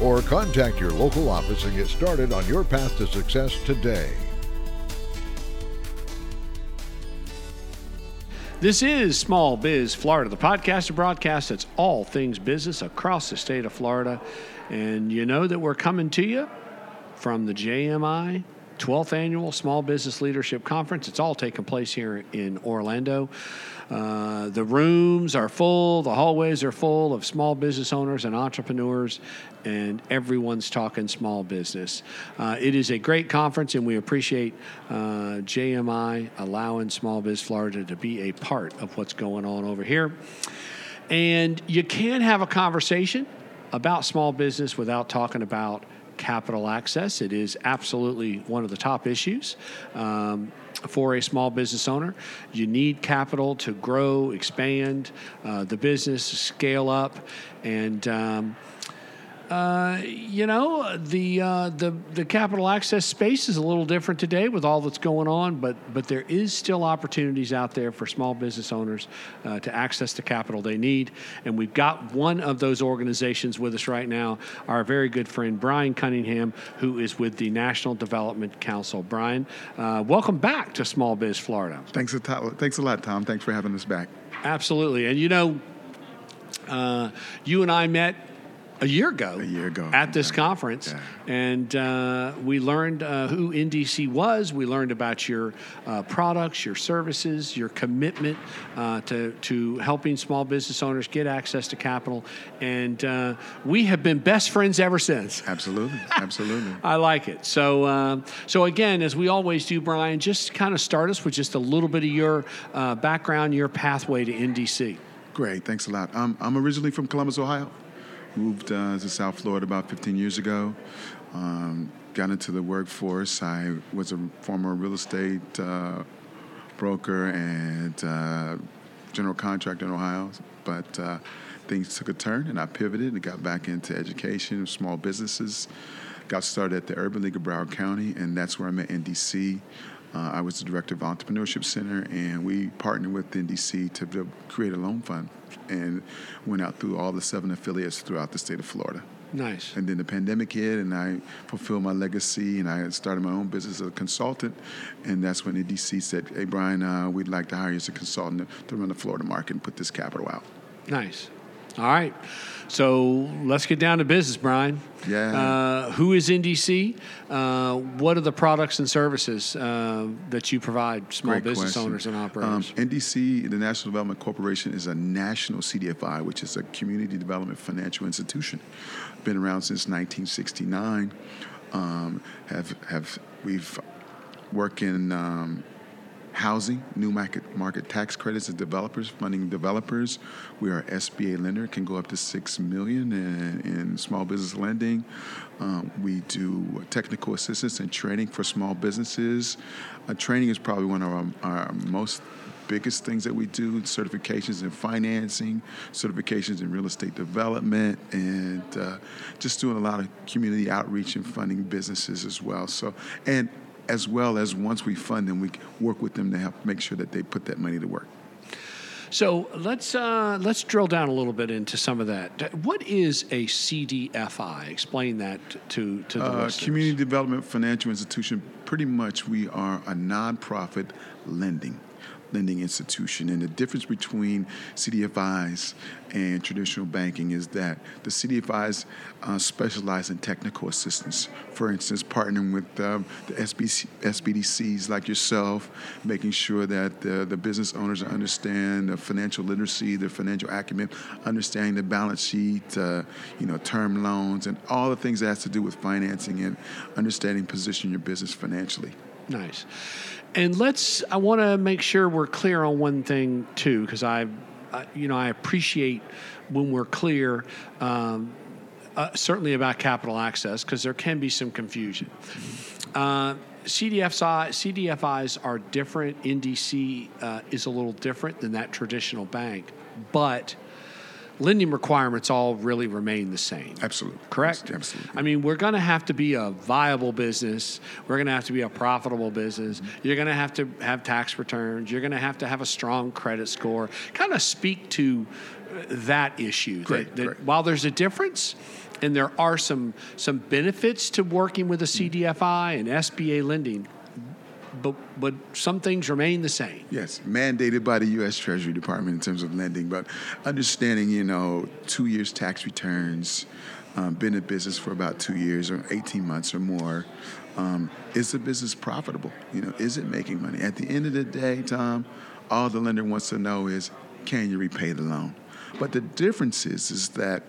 or contact your local office and get started on your path to success today. This is Small Biz Florida, the podcast and broadcast that's all things business across the state of Florida. And you know that we're coming to you from the JMI 12th Annual Small Business Leadership Conference. It's all taking place here in Orlando. Uh, the rooms are full, the hallways are full of small business owners and entrepreneurs, and everyone's talking small business. Uh, it is a great conference, and we appreciate uh, JMI allowing Small Biz Florida to be a part of what's going on over here. And you can't have a conversation about small business without talking about capital access. It is absolutely one of the top issues. Um, for a small business owner. You need capital to grow, expand uh, the business, scale up, and um, uh, you know the uh, the the capital access space is a little different today with all that's going on, but but there is still opportunities out there for small business owners uh, to access the capital they need, and we've got one of those organizations with us right now. Our very good friend Brian Cunningham, who is with the National Development Council. Brian, uh, welcome back to Small Biz Florida. Thanks a, t- thanks a lot, Tom. Thanks for having us back. Absolutely, and you know, uh, you and I met a year ago. A year ago. At this Yeah. conference. Yeah. And uh, we learned uh, who NDC was. We learned about your uh, products, your services, your commitment uh, to, to helping small business owners get access to capital. And uh, we have been best friends ever since. Absolutely. Absolutely. I like it. So, uh, so again, as we always do, Brian, just kind of start us with just a little bit of your uh, background, your pathway to NDC. Great. Thanks a lot. Um, I'm originally from Columbus, Ohio. Moved uh, to South Florida about 15 years ago. Um, got into the workforce. I was a former real estate uh, broker and uh, general contractor in Ohio, but uh, things took a turn and I pivoted and got back into education, small businesses. Got started at the Urban League of Broward County, and that's where I met NDC. Uh, I was the director of Entrepreneurship Center, and we partnered with NDC to create a loan fund and went out through all the seven affiliates throughout the state of Florida. Nice. And then the pandemic hit, and I fulfilled my legacy, and I started my own business as a consultant. And that's when NDC said, "Hey, Brian, uh, we'd like to hire you as a consultant to run the Florida market and put this capital out." Nice. All right. So let's get down to business, Brian. Yeah. Uh, who is NDC? Uh, what are the products and services uh, that you provide small Great business question. owners and Um, operators? NDC, the National Development Corporation, is a national CDFI, which is a community development financial institution. Been around since 1969. Um, have have we've worked in um, housing, new market market tax credits and developers, funding developers. We are SBA lender, can go up to six million in, in small business lending. Um, we do technical assistance and training for small businesses. Uh, training is probably one of our, our most biggest things that we do certifications in financing certifications in real estate development and uh, just doing a lot of community outreach and funding businesses as well so and as well as once we fund them we work with them to help make sure that they put that money to work so let's uh, let's drill down a little bit into some of that. What is a CDFI? Explain that to to the uh, listeners. community development financial institution pretty much we are a nonprofit lending lending institution. And the difference between CDFIs and traditional banking is that the CDFIs uh, specialize in technical assistance. For instance partnering with um, the SBC, SBDCs like yourself making sure that the, the business owners understand the financial literacy the financial acumen understanding the balance sheet uh, you know term loans and all the things that has to do with financing and understanding position your business financially Nice. And let's, I want to make sure we're clear on one thing too, because I, I, you know, I appreciate when we're clear, um, uh, certainly about capital access, because there can be some confusion. Uh, CDFI, CDFIs are different. NDC uh, is a little different than that traditional bank, but lending requirements all really remain the same. Absolutely. Correct? Absolutely. I mean, we're going to have to be a viable business. We're going to have to be a profitable business. You're going to have to have tax returns. You're going to have to have a strong credit score. Kind of speak to uh, that issue. Great, that, that great. While there's a difference, and there are some some benefits to working with a CDFI and SBA lending, but but some things remain the same. Yes, mandated by the U.S. Treasury Department in terms of lending, but understanding, you know, two years tax returns, um, been in business for about two years or 18 months or more. Um, is the business profitable? You know, is it making money? At the end of the day, Tom, all the lender wants to know is, can you repay the loan? But the difference is, is that,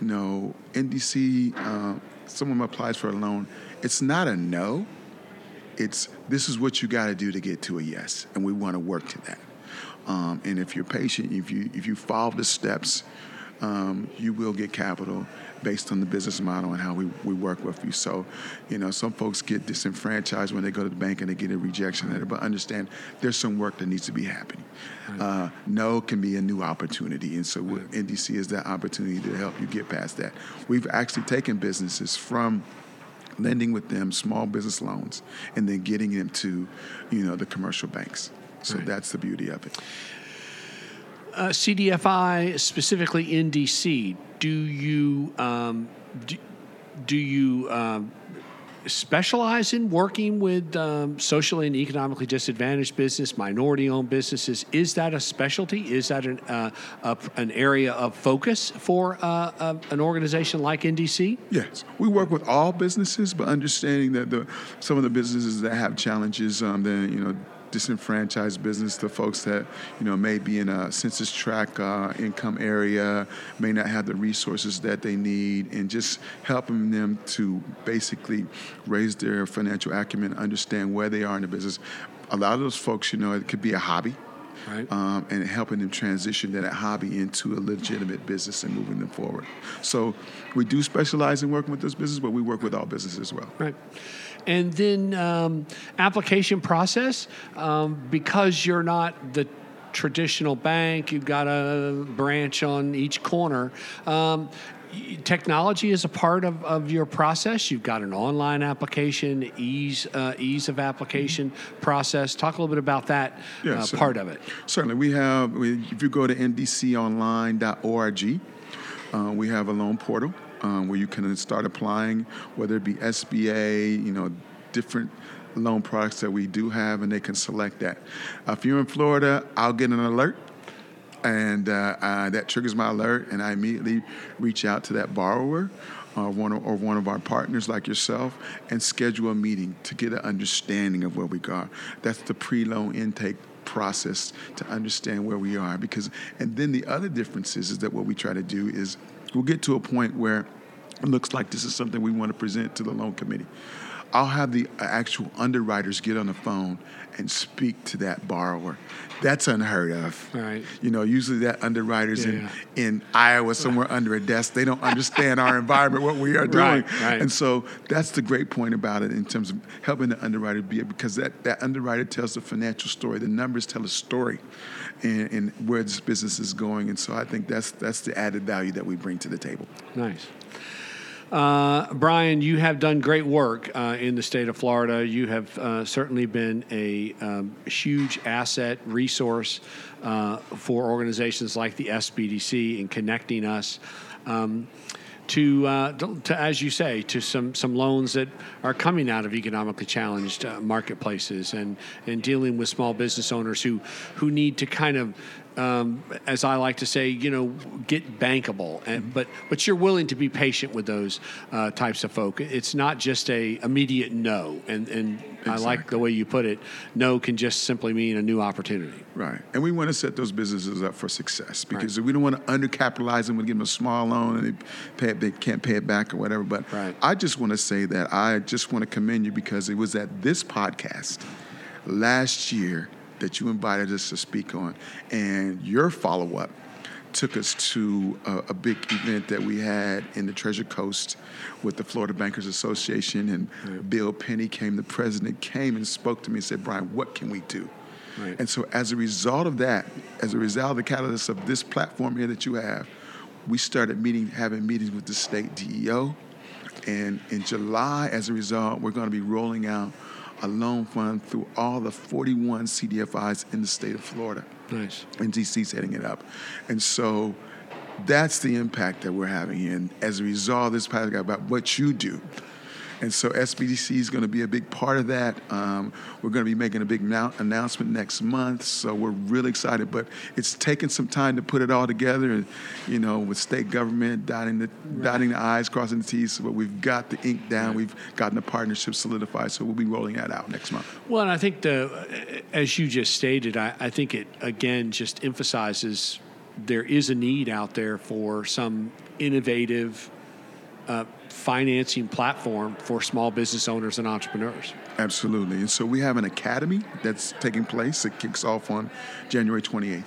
you know, NDC, uh, someone applies for a loan, it's not a no it's this is what you got to do to get to a yes, and we want to work to that. Um, and if you're patient, if you if you follow the steps, um, you will get capital based on the business model and how we, we work with you. So, you know, some folks get disenfranchised when they go to the bank and they get a rejection letter, but understand there's some work that needs to be happening. Uh, no can be a new opportunity, and so what NDC is that opportunity to help you get past that. We've actually taken businesses from lending with them small business loans and then getting them to you know the commercial banks so Right. that's the beauty of it Uh, CDFI, specifically NDC. do you um, do, do you um, specialize in working with um, socially and economically disadvantaged business, minority-owned businesses? Is that a specialty? Is that an uh, a, an area of focus for uh, uh, an organization like NDC? yes we work with all businesses but understanding that the some of the businesses that have challenges um, then you know disenfranchised business the folks that you know may be in a census tract uh, income area may not have the resources that they need and just helping them to basically raise their financial acumen understand where they are in the business. A lot of those folks you know it could be a hobby Right. um, and helping them transition that hobby into a legitimate business and moving them forward. So we do specialize in working with this business, but we work with all businesses as well. Right. And then um, application process, um, because you're not the traditional bank, you've got a branch on each corner. Um, Technology is a part of, of your process. You've got an online application, ease uh, ease of application process. Talk a little bit about that Yeah, uh, so- part of it. Certainly, we have. We, if you go to ndconline.org, uh, we have a loan portal um, where you can start applying, whether it be SBA, you know, different loan products that we do have, and they can select that. If you're in Florida, I'll get an alert. And uh, uh, that triggers my alert, and I immediately reach out to that borrower or one of, or one of our partners like yourself and schedule a meeting to get an understanding of where we are. That's the pre-loan intake process to understand where we are because and then the other difference is, is that what we try to do is we'll get to a point where it looks like this is something we want to present to the loan committee I'll have the uh, actual underwriters get on the phone and speak to that borrower. That's unheard of. Right. You know, usually that underwriters Yeah. in, in Iowa somewhere under a desk, they don't understand our environment, what we are doing. Right, right. And so that's the great point about it in terms of helping the underwriter be because that, that underwriter tells the financial story. The numbers tell a story and, and where this business is going. And so I think that's that's the added value that we bring to the table. Nice. Uh, Brian, you have done great work uh, in the state of Florida. You have uh, certainly been a um, huge asset resource uh, for organizations like the SBDC in connecting us. Um, to, uh, to, to, as you say, to some, some loans that are coming out of economically challenged uh, marketplaces and, and dealing with small business owners who, who need to kind of um, as I like to say, you know, get bankable. And, but but you're willing to be patient with those uh, types of folk. It's not just a immediate no. And and I like the way you put it. No can just simply mean a new opportunity. Right. And we want to set those businesses up for success because we don't want to undercapitalize them and give them a small loan and they, pay it, they can't pay it back or whatever. But Right. I just want to say that I just want to commend you because it was at this podcast last year that you invited us to speak on and your follow up took us to a, a, big event that we had in the Treasure Coast with the Florida Bankers Association, and right. Bill Penny came. The president came and spoke to me and said, "Brian, what can we do?" Right. And so, as a result of that, as a result of the catalyst of this platform here that you have, we started meeting, having meetings with the state DEO, and in July, as a result, we're going to be rolling out a loan fund through all the 41 CDFIs in the state of Florida. Nice. NDC's heading it up. And so that's the impact that we're having. And as a result of this podcast about what you do, and so SBDC is going to be a big part of that. Um, we're going to be making a big now- announcement next month, so we're really excited. But it's taken some time to put it all together, and you know, with state government dotting the right. dotting the i's, crossing the t's. But we've got the ink down. Right. We've gotten the partnership solidified, so we'll be rolling that out next month. Well, and I think the, as you just stated, I, I think it again just emphasizes there is a need out there for some innovative uh, financing platform for small business owners and entrepreneurs. Absolutely. And so we have an academy that's taking place. It kicks off on January 28th.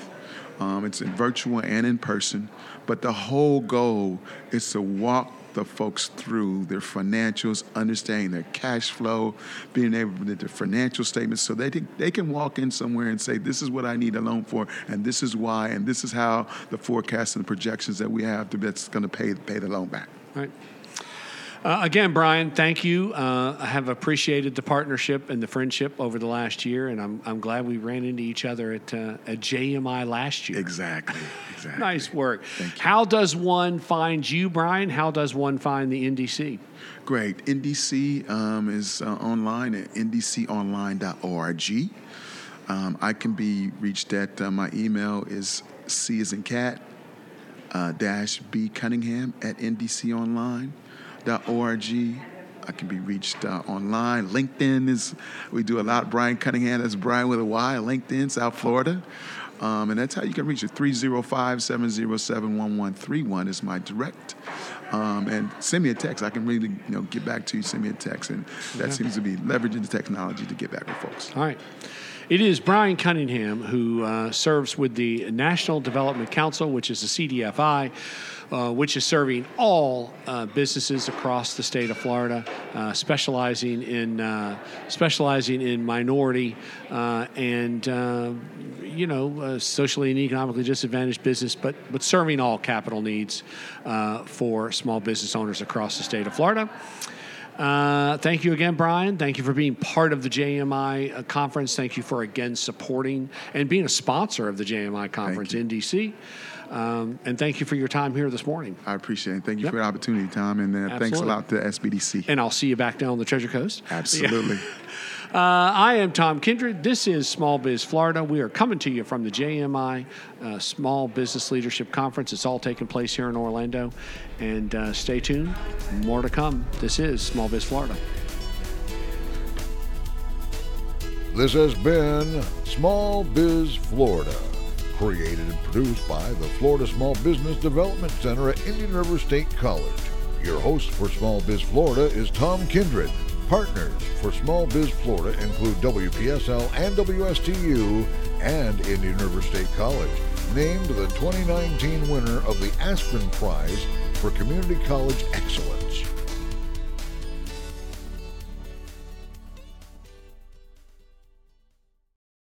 Um, it's in virtual and in person, but the whole goal is to walk the folks through their financials, understanding their cash flow, being able to their financial statements, so they they can walk in somewhere and say, "This is what I need a loan for, and this is why, and this is how the forecasts and the projections that we have that's going to pay pay the loan back." Right. Uh, again, Brian, thank you. Uh, I have appreciated the partnership and the friendship over the last year, and I'm, I'm glad we ran into each other at, uh, at JMI last year. Exactly. Exactly. nice work. How does one find you, Brian? How does one find the NDC? Great. NDC um, is uh, online at ndconline.org. Um, I can be reached at uh, my email is C as in cat uh, dash B Cunningham at ndconline org. I can be reached uh, online. LinkedIn is, we do a lot. Brian Cunningham, that's Brian with a Y, LinkedIn, South Florida. Um, and that's how you can reach it. 305 707 1131 is my direct. Um, and send me a text. I can really you know, get back to you, send me a text. And that seems to be leveraging the technology to get back with folks. All right. It is Brian Cunningham who uh, serves with the National Development Council, which is the CDFI uh, which is serving all uh, businesses across the state of Florida, uh, specializing in uh, specializing in minority uh, and you know socially and economically disadvantaged business, but but serving all capital needs for small business owners across the state of Florida. Uh, thank you again, Brian. Thank you for being part of the JMI uh, conference. Thank you for again supporting and being a sponsor of the JMI conference NDC. Um, and thank you for your time here this morning. I appreciate it. Thank you yep. for the opportunity, Tom. And uh, thanks a lot to SBDC. And I'll see you back down on the Treasure Coast. Absolutely. Yeah. uh, I am Tom Kindred. This is Small Biz Florida. We are coming to you from the JMI uh, Small Business Leadership Conference. It's all taking place here in Orlando. And uh, stay tuned. More to come. This is Small Biz Florida. This has been Small Biz Florida created and produced by the Florida Small Business Development Center at Indian River State College. Your host for Small Biz Florida is Tom Kindred. Partners for Small Biz Florida include WPSL and WSTU and Indian River State College, named the 2019 winner of the Aspen Prize for Community College Excellence.